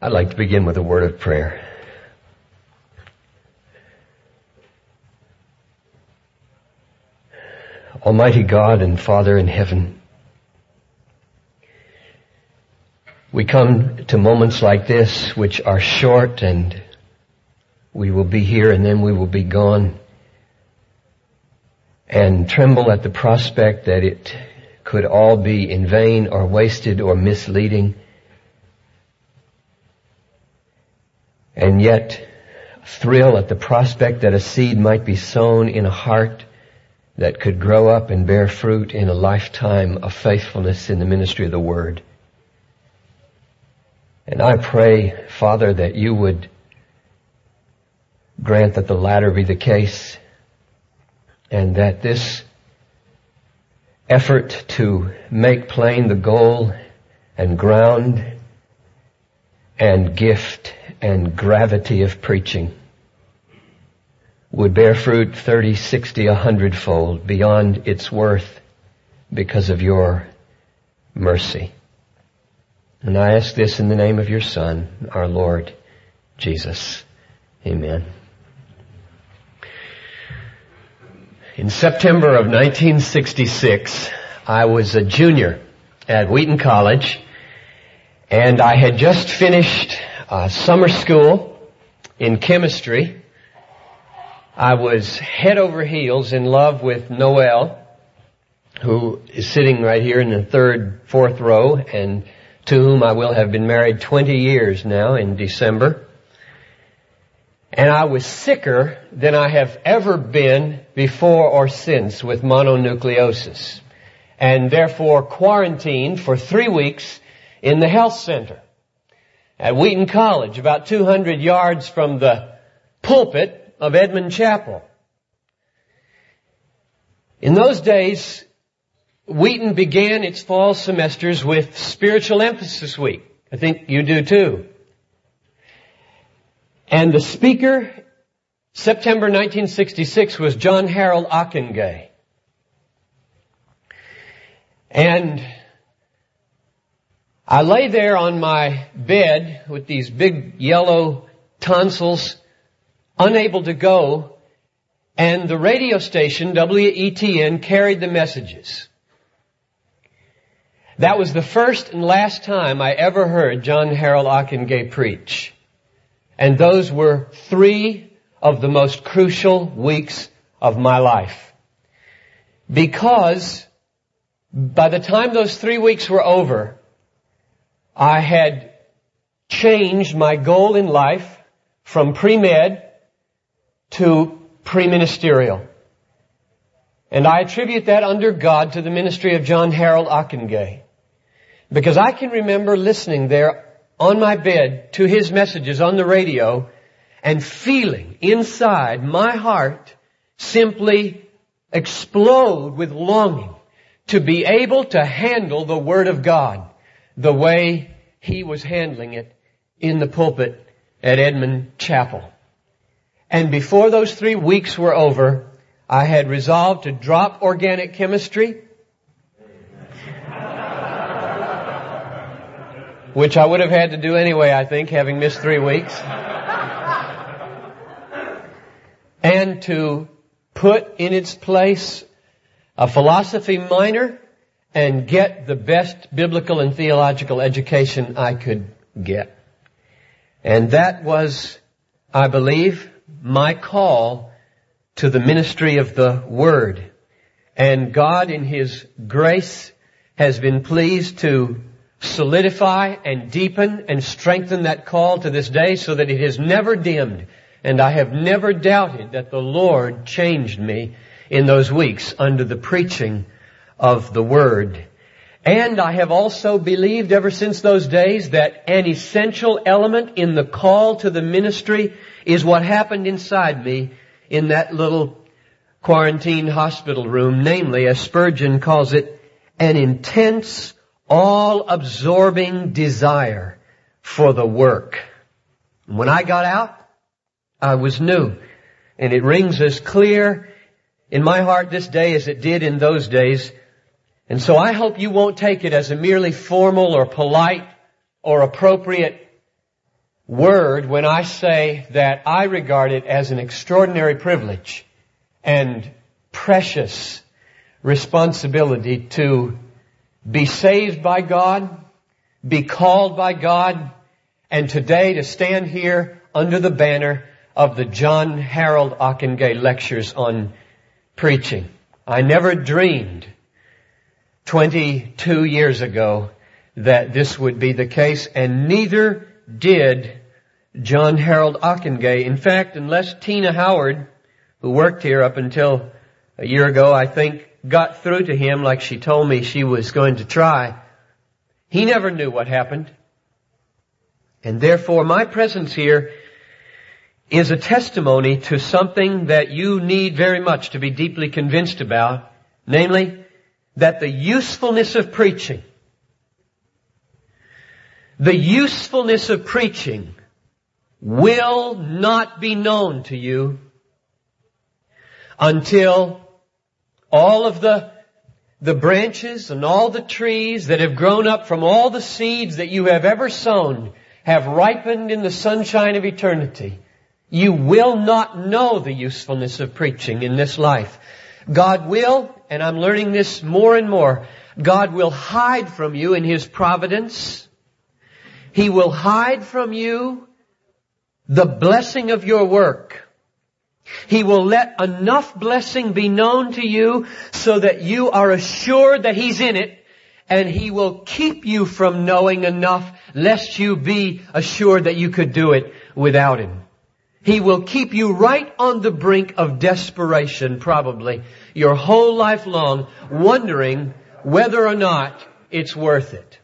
I'd like to begin with a word of prayer. Almighty God and Father in heaven, we come to moments like this which are short and we will be here and then we will be gone and tremble at the prospect that it could all be in vain or wasted or misleading. And yet thrill at the prospect that a seed might be sown in a heart that could grow up and bear fruit in a lifetime of faithfulness in the ministry of the Word. And I pray, Father, that you would grant that the latter be the case and that this effort to make plain the goal and ground and gift and gravity of preaching would bear fruit 30, 60, a hundredfold beyond its worth because of your mercy. And I ask this in the name of your Son, our Lord Jesus. Amen. In September of 1966, I was a junior at Wheaton College and I had just finished uh, summer school in chemistry I was head over heels in love with Noel, who is sitting right here in the third, fourth row, and to whom I will have been married 20 years now in December. And I was sicker than I have ever been before or since with mononucleosis. And therefore quarantined for three weeks in the health center at Wheaton College, about 200 yards from the pulpit of Edman Chapel. In those days, Wheaton began its fall semesters with Spiritual Emphasis Week. I think you do too. And the speaker, September 1966, was John Harold Ockenga. And I lay there on my bed with these big yellow tonsils unable to go, and the radio station, WETN, carried the messages. That was the first and last time I ever heard John Harold Ockenga preach. And those were three of the most crucial weeks of my life. Because by the time those three weeks were over, I had changed my goal in life from pre-med to pre-ministerial. And I attribute that under God to the ministry of John Harold Ockenga. Because I can remember listening there on my bed to his messages on the radio and feeling inside my heart simply explode with longing to be able to handle the Word of God the way he was handling it in the pulpit at Edman Chapel. And before those three weeks were over, I had resolved to drop organic chemistry, which I would have had to do anyway, I think, having missed three weeks, and to put in its place a philosophy minor and get the best biblical and theological education I could get. And that was, I believe, my call to the ministry of the Word. And God in His grace has been pleased to solidify and deepen and strengthen that call to this day so that it has never dimmed. And I have never doubted that the Lord changed me in those weeks under the preaching of the Word. And I have also believed ever since those days that an essential element in the call to the ministry is what happened inside me in that little quarantine hospital room, namely, as Spurgeon calls it, an intense, all-absorbing desire for the work. When I got out, I was new. And it rings as clear in my heart this day as it did in those days. And so I hope you won't take it as a merely formal or polite or appropriate word when I say that I regard it as an extraordinary privilege and precious responsibility to be saved by God, be called by God, and today to stand here under the banner of the John Harold Ockenga lectures on preaching. I never dreamed 22 years ago that this would be the case, and neither did John Harold Ockenga. In fact, unless Tina Howard, who worked here up until a year ago, I think, got through to him like she told me she was going to try, he never knew what happened. And therefore my presence here is a testimony to something that you need very much to be deeply convinced about, namely, that the usefulness of preaching, the usefulness of preaching will not be known to you until all of the, the branches and all the trees that have grown up from all the seeds that you have ever sown have ripened in the sunshine of eternity. You will not know the usefulness of preaching in this life. God will, and I'm learning this more and more, God will hide from you in His providence. He will hide from you the blessing of your work. He will let enough blessing be known to you so that you are assured that He's in it and He will keep you from knowing enough lest you be assured that you could do it without Him. He will keep you right on the brink of desperation probably your whole life long wondering whether or not it's worth it.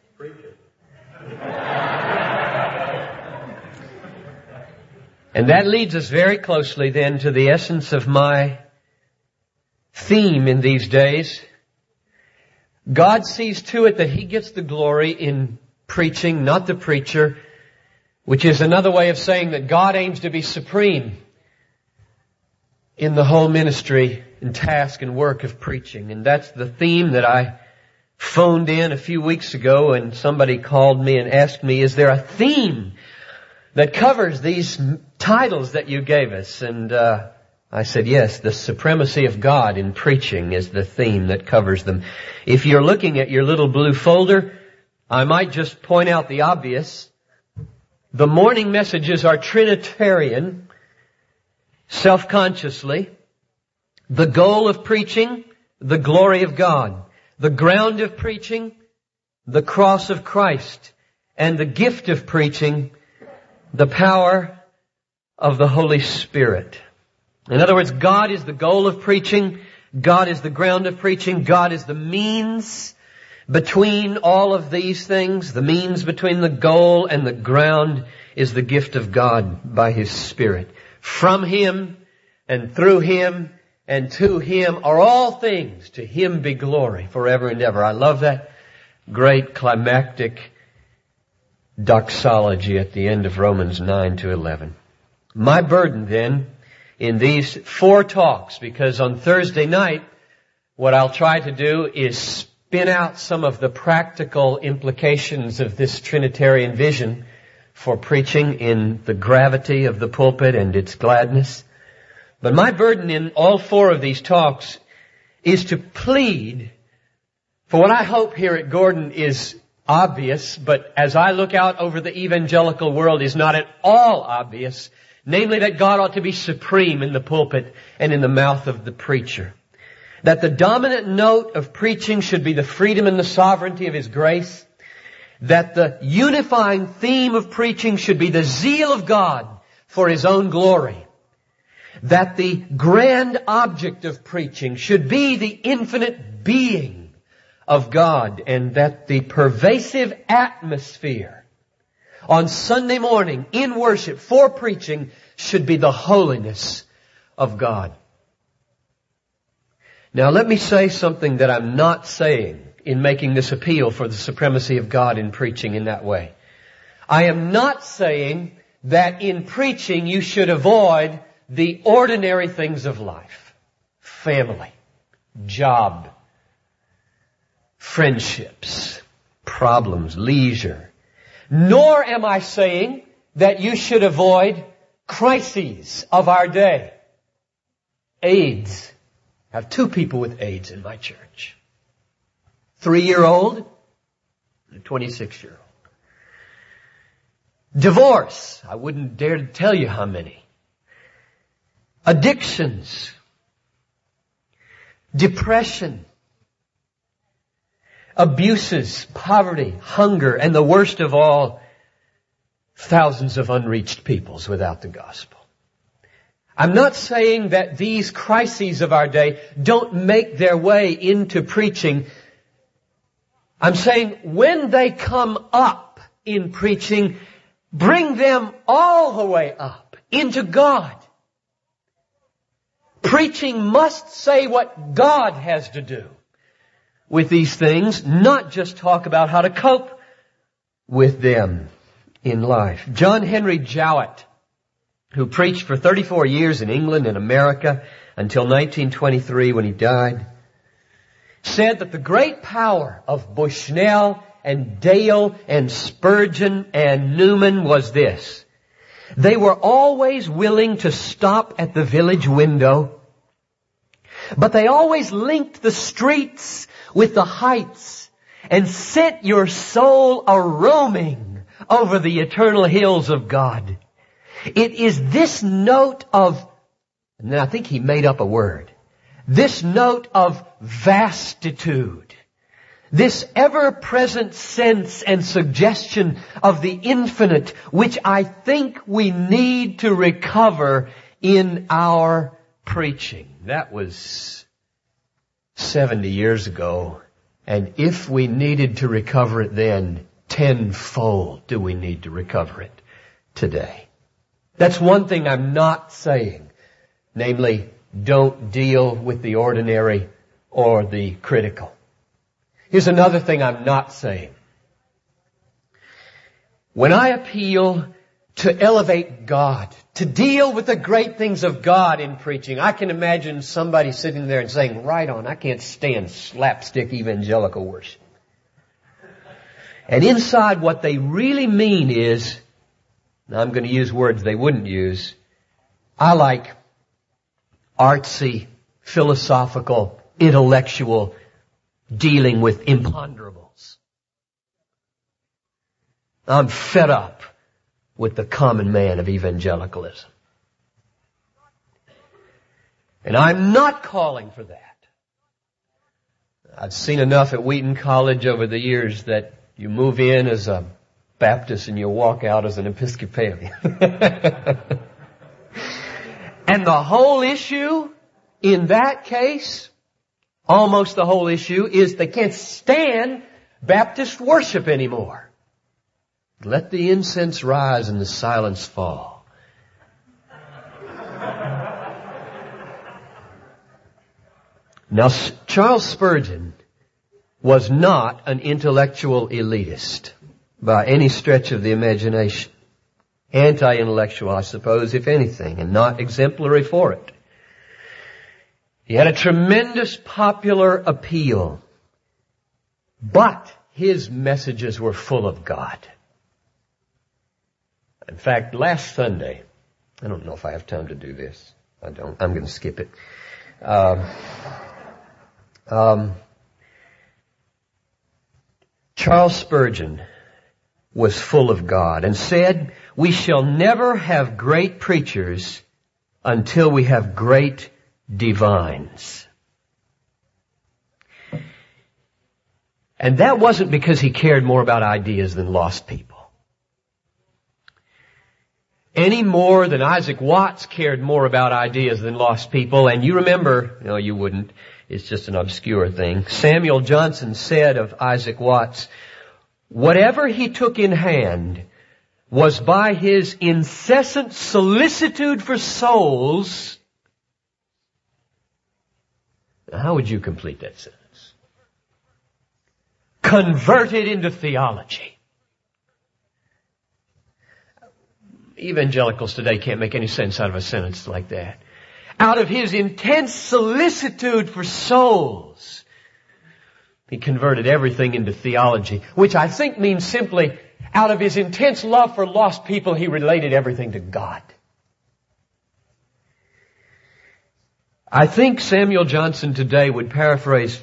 And that leads us very closely then to the essence of my theme in these days. God sees to it that He gets the glory in preaching, not the preacher, which is another way of saying that God aims to be supreme in the whole ministry and task and work of preaching. And that's the theme that I phoned in a few weeks ago and somebody called me and asked me, is there a theme that covers these titles that you gave us. And uh, I said, yes, the supremacy of God in preaching is the theme that covers them. If you're looking at your little blue folder, I might just point out the obvious. The morning messages are Trinitarian, self-consciously. The goal of preaching, the glory of God. The ground of preaching, the cross of Christ. And the gift of preaching, the power of the Holy Spirit. In other words, God is the goal of preaching. God is the ground of preaching. God is the means between all of these things. The means between the goal and the ground is the gift of God by His Spirit. From Him and through Him and to Him are all things. To Him be glory forever and ever. I love that great climactic doxology at the end of Romans 9 to 11. My burden then in these four talks, because on Thursday night, what I'll try to do is spin out some of the practical implications of this Trinitarian vision for preaching in the gravity of the pulpit and its gladness. But my burden in all four of these talks is to plead for what I hope here at Gordon is obvious, but as I look out over the evangelical world is not at all obvious, namely that God ought to be supreme in the pulpit and in the mouth of the preacher. That the dominant note of preaching should be the freedom and the sovereignty of His grace. That the unifying theme of preaching should be the zeal of God for His own glory. That the grand object of preaching should be the infinite being of God and that the pervasive atmosphere on Sunday morning in worship for preaching should be the holiness of God. Now let me say something that I'm not saying in making this appeal for the supremacy of God in preaching in that way. I am not saying that in preaching you should avoid the ordinary things of life. Family, job, friendships, problems, leisure. Nor am I saying that you should avoid crises of our day. AIDS. I have two people with AIDS in my church. Three year old and a 26 year old. Divorce. I wouldn't dare to tell you how many. Addictions. Depression. Abuses, poverty, hunger, and the worst of all, thousands of unreached peoples without the gospel. I'm not saying that these crises of our day don't make their way into preaching. I'm saying when they come up in preaching, bring them all the way up into God. Preaching must say what God has to do with these things, not just talk about how to cope with them in life. John Henry Jowett, who preached for 34 years in England and America until 1923 when he died, said that the great power of Bushnell and Dale and Spurgeon and Newman was this. They were always willing to stop at the village window, but they always linked the streets with the heights and sent your soul a roaming over the eternal hills of God. It is this note of, and then I think he made up a word, this note of vastitude this ever-present sense and suggestion of the infinite, which I think we need to recover in our preaching. That was 70 years ago. And if we needed to recover it then, tenfold do we need to recover it today. That's one thing I'm not saying. Namely, don't deal with the ordinary or the critical. Here's another thing I'm not saying. When I appeal to elevate God, to deal with the great things of God in preaching, I can imagine somebody sitting there and saying, right on, I can't stand slapstick evangelical worship. And inside what they really mean is, I'm going to use words they wouldn't use, I like artsy, philosophical, intellectual dealing with imponderables. I'm fed up with the common man of evangelicalism. And I'm not calling for that. I've seen enough at Wheaton College over the years that you move in as a Baptist and you walk out as an Episcopalian. and the whole issue in that case almost the whole issue is they can't stand Baptist worship anymore. Let the incense rise and the silence fall. Now, Charles Spurgeon was not an intellectual elitist by any stretch of the imagination. Anti-intellectual, I suppose, if anything, and not exemplary for it. He had a tremendous popular appeal. But his messages were full of God. In fact, last Sunday, I don't know if I have time to do this. I don't. I'm going to skip it. Um, um, Charles Spurgeon was full of God and said, we shall never have great preachers until we have great divines. And that wasn't because he cared more about ideas than lost people. Any more than Isaac Watts cared more about ideas than lost people. And you remember, no you wouldn't, it's just an obscure thing. Samuel Johnson said of Isaac Watts, whatever he took in hand was by his incessant solicitude for souls how would you complete that sentence? Converted into theology. Evangelicals today can't make any sense out of a sentence like that. Out of his intense solicitude for souls, he converted everything into theology, which I think means simply Out of his intense love for lost people, he related everything to God. I think Samuel Johnson today would paraphrase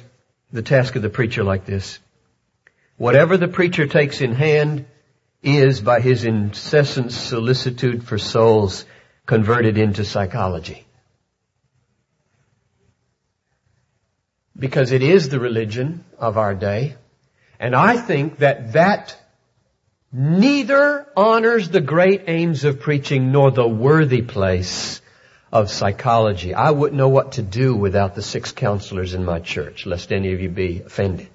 the task of the preacher like this. Whatever the preacher takes in hand is, by his incessant solicitude for souls, converted into psychology. Because it is the religion of our day. And I think that that neither honors the great aims of preaching nor the worthy place of psychology. I wouldn't know what to do without the six counselors in my church, lest any of you be offended.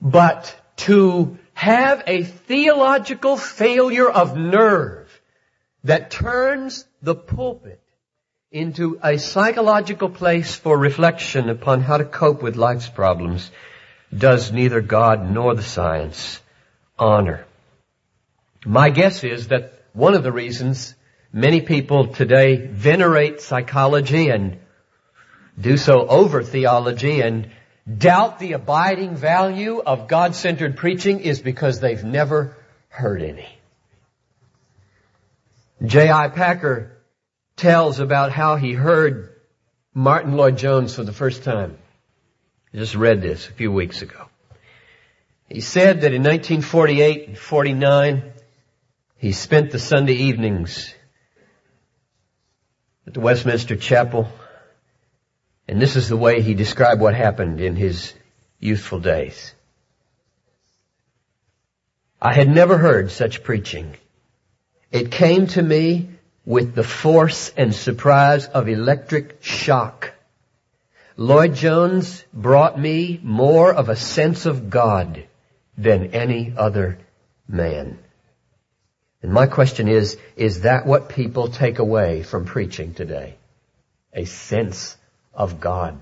But to have a theological failure of nerve that turns the pulpit into a psychological place for reflection upon how to cope with life's problems does neither God nor the science honor. My guess is that one of the reasons Many people today venerate psychology and do so over theology and doubt the abiding value of God-centered preaching is because they've never heard any. J.I. Packer tells about how he heard Martyn Lloyd-Jones for the first time. I just read this a few weeks ago. He said that in 1948 and 49, he spent the Sunday evenings at the Westminster Chapel. And this is the way he described what happened in his youthful days. I had never heard such preaching. It came to me with the force and surprise of electric shock. Lloyd-Jones brought me more of a sense of God than any other man. And my question is, is that what people take away from preaching today? A sense of God.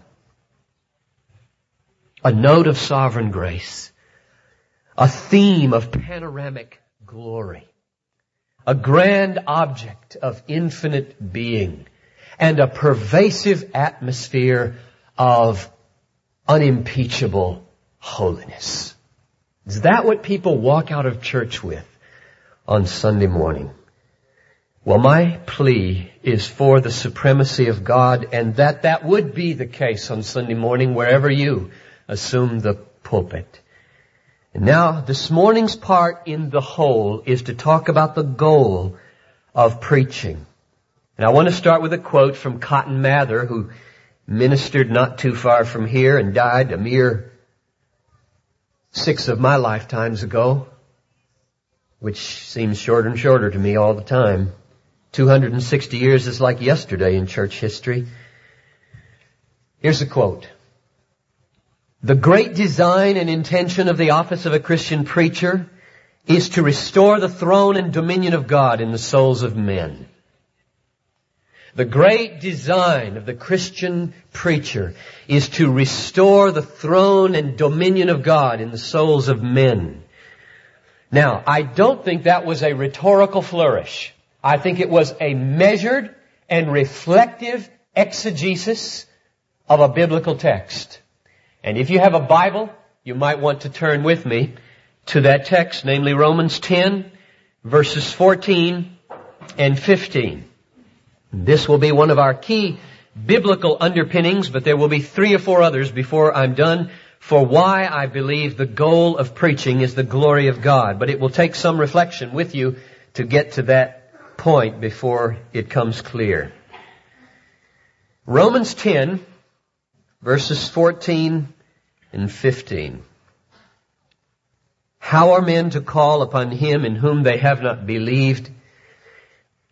A note of sovereign grace. A theme of panoramic glory. A grand object of infinite being. And a pervasive atmosphere of unimpeachable holiness. Is that what people walk out of church with? on Sunday morning. Well, my plea is for the supremacy of God and that that would be the case on Sunday morning wherever you assume the pulpit. And now, this morning's part in the whole is to talk about the goal of preaching. And I want to start with a quote from Cotton Mather, who ministered not too far from here and died a mere six of my lifetimes ago which seems shorter and shorter to me all the time. 260 years is like yesterday in church history. Here's a quote. The great design and intention of the office of a Christian preacher is to restore the throne and dominion of God in the souls of men. The great design of the Christian preacher is to restore the throne and dominion of God in the souls of men. Now, I don't think that was a rhetorical flourish. I think it was a measured and reflective exegesis of a biblical text. And if you have a Bible, you might want to turn with me to that text, namely Romans 10, verses 14 and 15. This will be one of our key biblical underpinnings, but there will be three or four others before I'm done for why I believe the goal of preaching is the glory of God. But it will take some reflection with you to get to that point before it comes clear. Romans 10, verses 14 and 15. How are men to call upon him in whom they have not believed?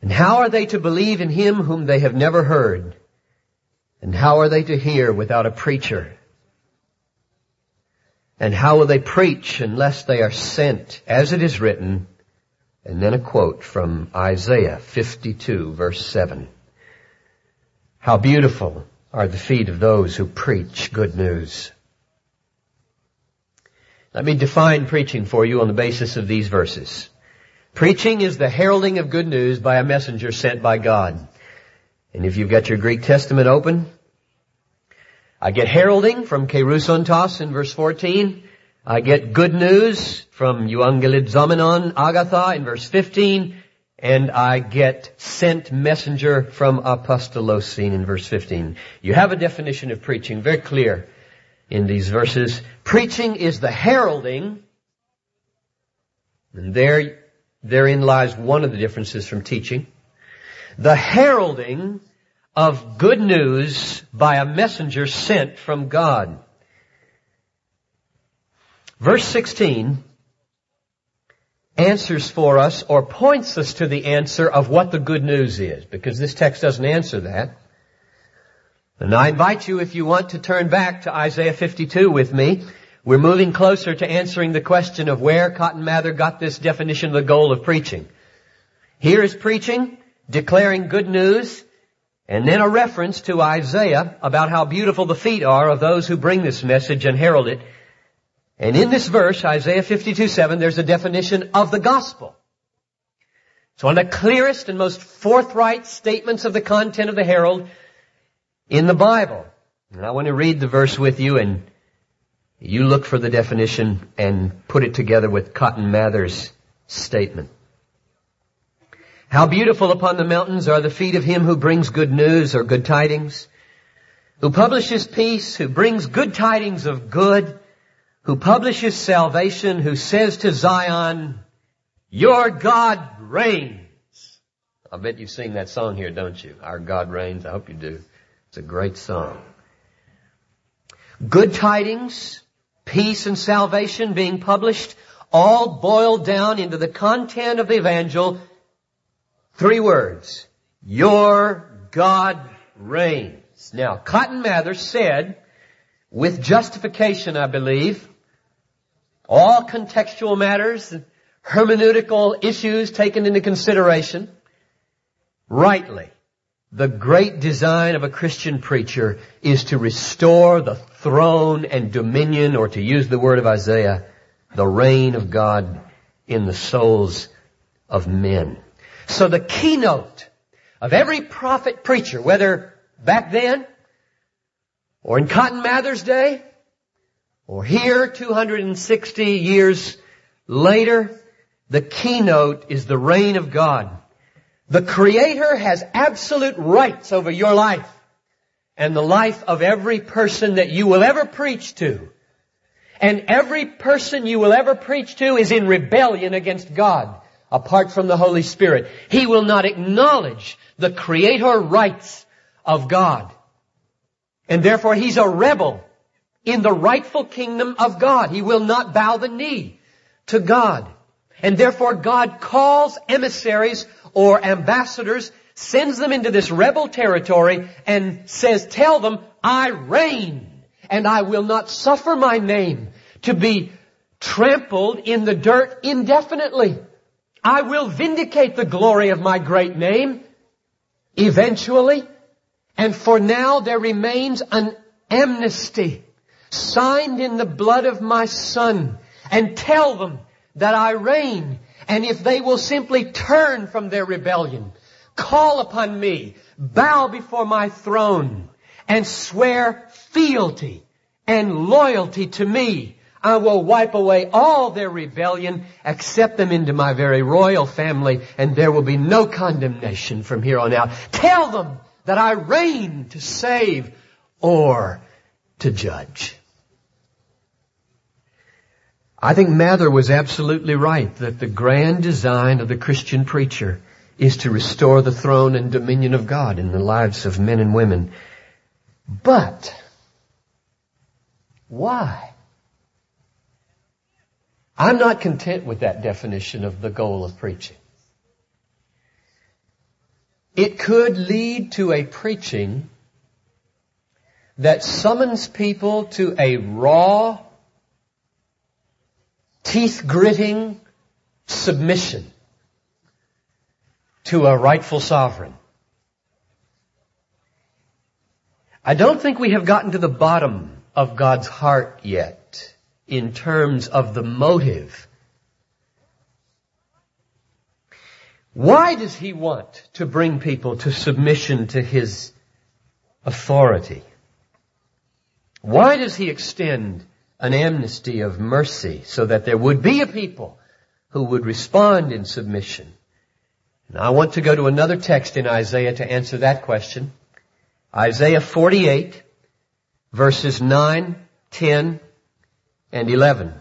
And how are they to believe in him whom they have never heard? And how are they to hear without a preacher? And how will they preach unless they are sent, as it is written? And then a quote from Isaiah 52 verse 7. How beautiful are the feet of those who preach good news. Let me define preaching for you on the basis of these verses. Preaching is the heralding of good news by a messenger sent by God. And if you've got your Greek Testament open, I get heralding from kerussontos in verse 14, I get good news from euangelizomenon Agatha in verse 15, and I get sent messenger from apostalosin in verse 15. You have a definition of preaching, very clear in these verses. Preaching is the heralding, and there, therein lies one of the differences from teaching. The heralding of good news by a messenger sent from God. Verse 16 answers for us or points us to the answer of what the good news is, because this text doesn't answer that. And I invite you, if you want to turn back to Isaiah 52 with me, we're moving closer to answering the question of where Cotton Mather got this definition of the goal of preaching. Here is preaching, declaring good news, and then a reference to Isaiah about how beautiful the feet are of those who bring this message and herald it. And in this verse, Isaiah 52, 7, there's a definition of the gospel. It's one of the clearest and most forthright statements of the content of the herald in the Bible. And I want to read the verse with you and you look for the definition and put it together with Cotton Mather's statement. How beautiful upon the mountains are the feet of him who brings good news or good tidings, who publishes peace, who brings good tidings of good, who publishes salvation, who says to Zion, your God reigns. I bet you sing that song here, don't you? Our God reigns. I hope you do. It's a great song. Good tidings, peace and salvation being published, all boiled down into the content of the evangel. Three words. Your God reigns. Now, Cotton Mather said, with justification, I believe, all contextual matters, hermeneutical issues taken into consideration, rightly, the great design of a Christian preacher is to restore the throne and dominion, or to use the word of Isaiah, the reign of God in the souls of men. So the keynote of every prophet preacher, whether back then, or in Cotton Mather's day, or here 260 years later, the keynote is the reign of God. The Creator has absolute rights over your life and the life of every person that you will ever preach to. And every person you will ever preach to is in rebellion against God apart from the Holy Spirit. He will not acknowledge the Creator rights of God. And therefore he's a rebel in the rightful kingdom of God. He will not bow the knee to God. And therefore God calls emissaries or ambassadors, sends them into this rebel territory and says, tell them, I reign and I will not suffer my name to be trampled in the dirt indefinitely. I will vindicate the glory of my great name eventually. And for now there remains an amnesty signed in the blood of my son and tell them that I reign and if they will simply turn from their rebellion, call upon me, bow before my throne, and swear fealty and loyalty to me, I will wipe away all their rebellion, accept them into my very royal family, and there will be no condemnation from here on out. Tell them that I reign to save or to judge. I think Mather was absolutely right that the grand design of the Christian preacher is to restore the throne and dominion of God in the lives of men and women. But, why? I'm not content with that definition of the goal of preaching. It could lead to a preaching that summons people to a raw teeth gritting submission to a rightful sovereign. I don't think we have gotten to the bottom of God's heart yet in terms of the motive. Why does He want to bring people to submission to His authority? Why does He extend an amnesty of mercy so that there would be a people who would respond in submission. And I want to go to another text in Isaiah to answer that question. Isaiah 48 verses 9, 10, and 11.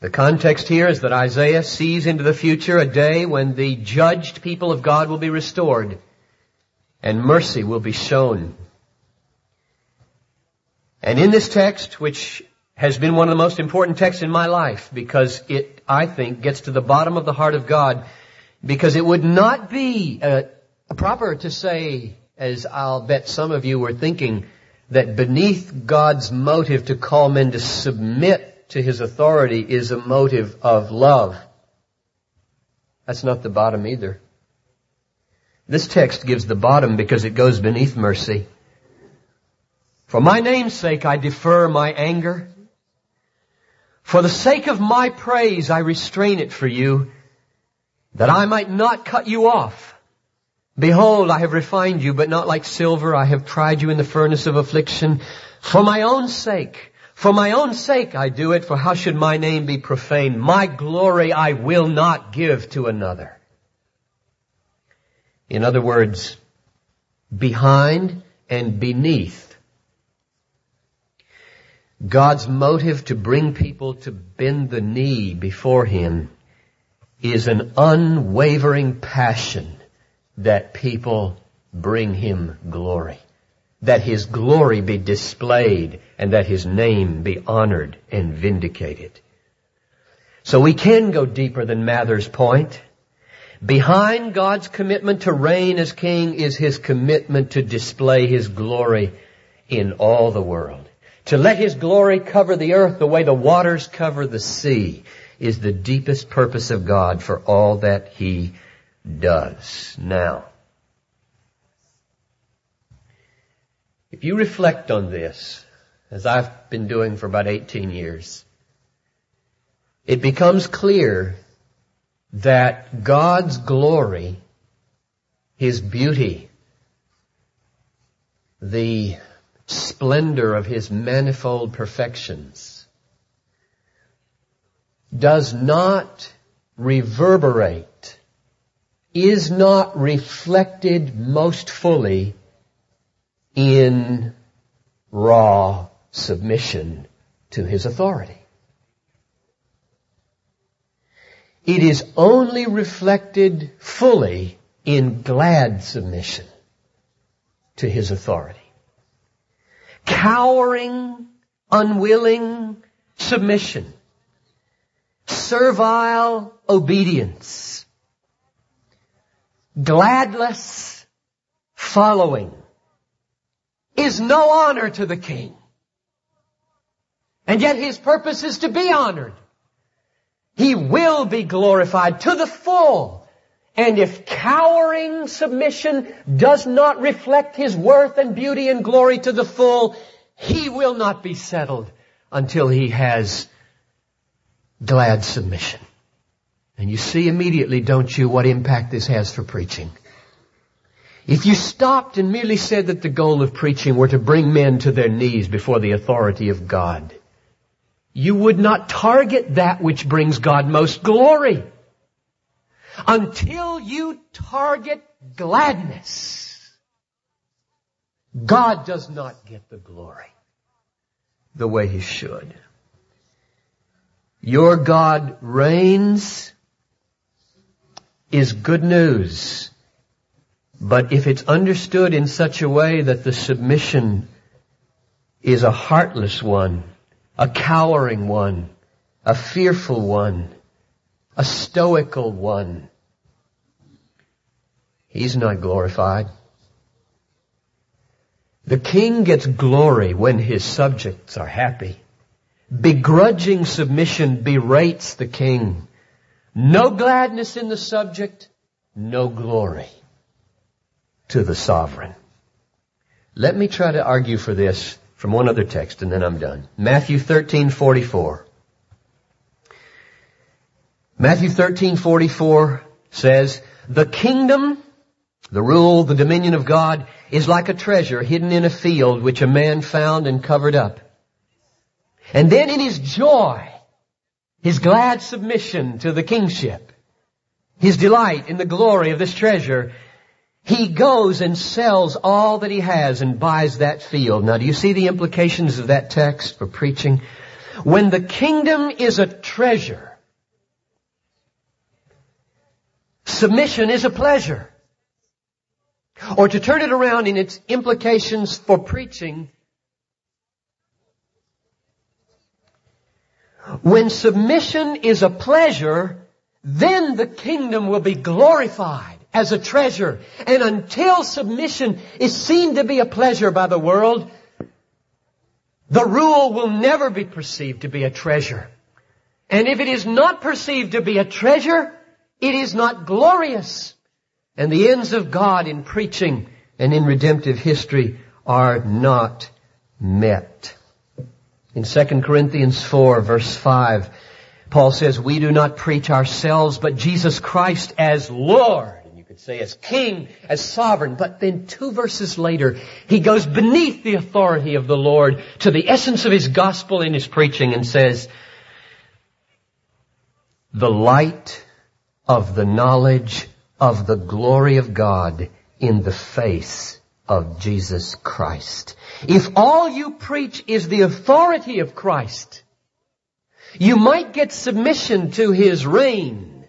The context here is that Isaiah sees into the future a day when the judged people of God will be restored and mercy will be shown. And in this text, which has been one of the most important texts in my life because it, I think, gets to the bottom of the heart of God because it would not be uh, proper to say, as I'll bet some of you were thinking, that beneath God's motive to call men to submit to His authority is a motive of love. That's not the bottom either. This text gives the bottom because it goes beneath mercy. For my name's sake I defer my anger. For the sake of my praise I restrain it for you, that I might not cut you off. Behold, I have refined you, but not like silver. I have tried you in the furnace of affliction. For my own sake, for my own sake I do it, for how should my name be profaned? My glory I will not give to another. In other words, behind and beneath God's motive to bring people to bend the knee before Him is an unwavering passion that people bring Him glory. That His glory be displayed and that His name be honored and vindicated. So we can go deeper than Mather's point. Behind God's commitment to reign as king is his commitment to display his glory in all the world. To let his glory cover the earth the way the waters cover the sea is the deepest purpose of God for all that he does. Now, if you reflect on this, as I've been doing for about 18 years, it becomes clear that God's glory, His beauty, the splendor of His manifold perfections does not reverberate, is not reflected most fully in raw submission to His authority. It is only reflected fully in glad submission to His authority. Cowering, unwilling submission. Servile obedience. Gladless following is no honor to the king. And yet his purpose is to be honored. He will be glorified to the full. And if cowering submission does not reflect His worth and beauty and glory to the full, He will not be settled until He has glad submission. And you see immediately, don't you, what impact this has for preaching. If you stopped and merely said that the goal of preaching were to bring men to their knees before the authority of God, you would not target that which brings God most glory. Until you target gladness, God does not get the glory the way He should. Your God reigns is good news. But if it's understood in such a way that the submission is a heartless one, a cowering one, a fearful one, a stoical one. He's not glorified. The king gets glory when his subjects are happy. Begrudging submission berates the king. No gladness in the subject, no glory to the sovereign. Let me try to argue for this from one other text and then I'm done. Matthew 13, 44. Matthew 13, 44 says, the kingdom, the rule, the dominion of God is like a treasure hidden in a field which a man found and covered up. And then in his joy, his glad submission to the kingship, his delight in the glory of this treasure, he goes and sells all that he has and buys that field. Now do you see the implications of that text for preaching? When the kingdom is a treasure, submission is a pleasure. Or to turn it around in its implications for preaching, when submission is a pleasure, then the kingdom will be glorified as a treasure. And until submission is seen to be a pleasure by the world, the rule will never be perceived to be a treasure. And if it is not perceived to be a treasure, it is not glorious. And the ends of God in preaching and in redemptive history are not met. In 2 Corinthians 4 verse 5, Paul says, we do not preach ourselves, but Jesus Christ as Lord. And you could say as King, as Sovereign. But then two verses later, he goes beneath the authority of the Lord to the essence of his gospel in his preaching and says, the light of the knowledge of the glory of God in the face of Jesus Christ. If all you preach is the authority of Christ, you might get submission to His reign,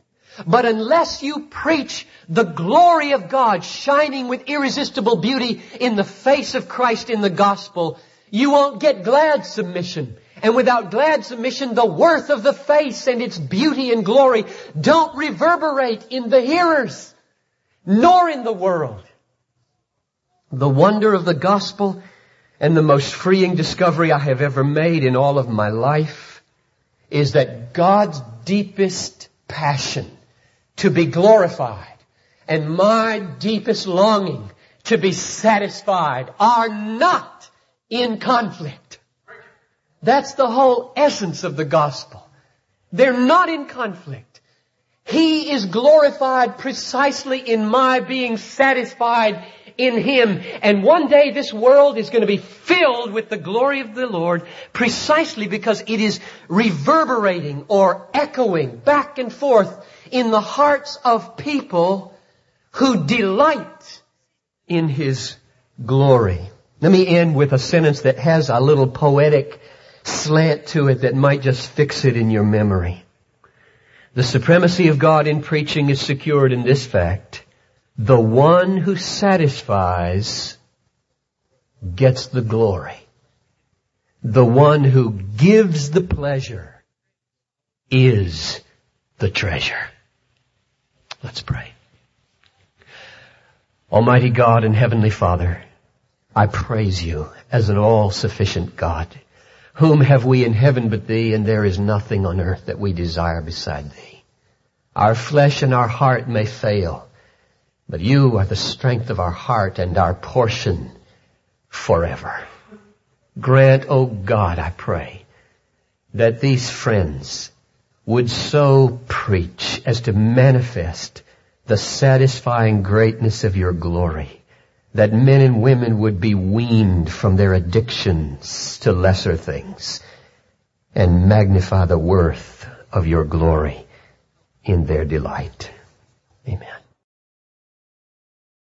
but unless you preach the glory of God shining with irresistible beauty in the face of Christ in the gospel, you won't get glad submission. And without glad submission, the worth of the face and its beauty and glory don't reverberate in the hearers, nor in the world. The wonder of the gospel and the most freeing discovery I have ever made in all of my life is that God's deepest passion to be glorified and my deepest longing to be satisfied are not in conflict. That's the whole essence of the gospel. They're not in conflict. He is glorified precisely in my being satisfied in Him. And one day this world is going to be filled with the glory of the Lord precisely because it is reverberating or echoing back and forth in the hearts of people who delight in His glory. Let me end with a sentence that has a little poetic slant to it that might just fix it in your memory. The supremacy of God in preaching is secured in this fact. The one who satisfies gets the glory. The one who gives the pleasure is the treasure. Let's pray. Almighty God and Heavenly Father, I praise you as an all-sufficient God. Whom have we in heaven but thee, and there is nothing on earth that we desire beside thee. Our flesh and our heart may fail, but you are the strength of our heart and our portion forever. Grant, O oh God, I pray, that these friends would so preach as to manifest the satisfying greatness of your glory that men and women would be weaned from their addictions to lesser things and magnify the worth of your glory in their delight. Amen.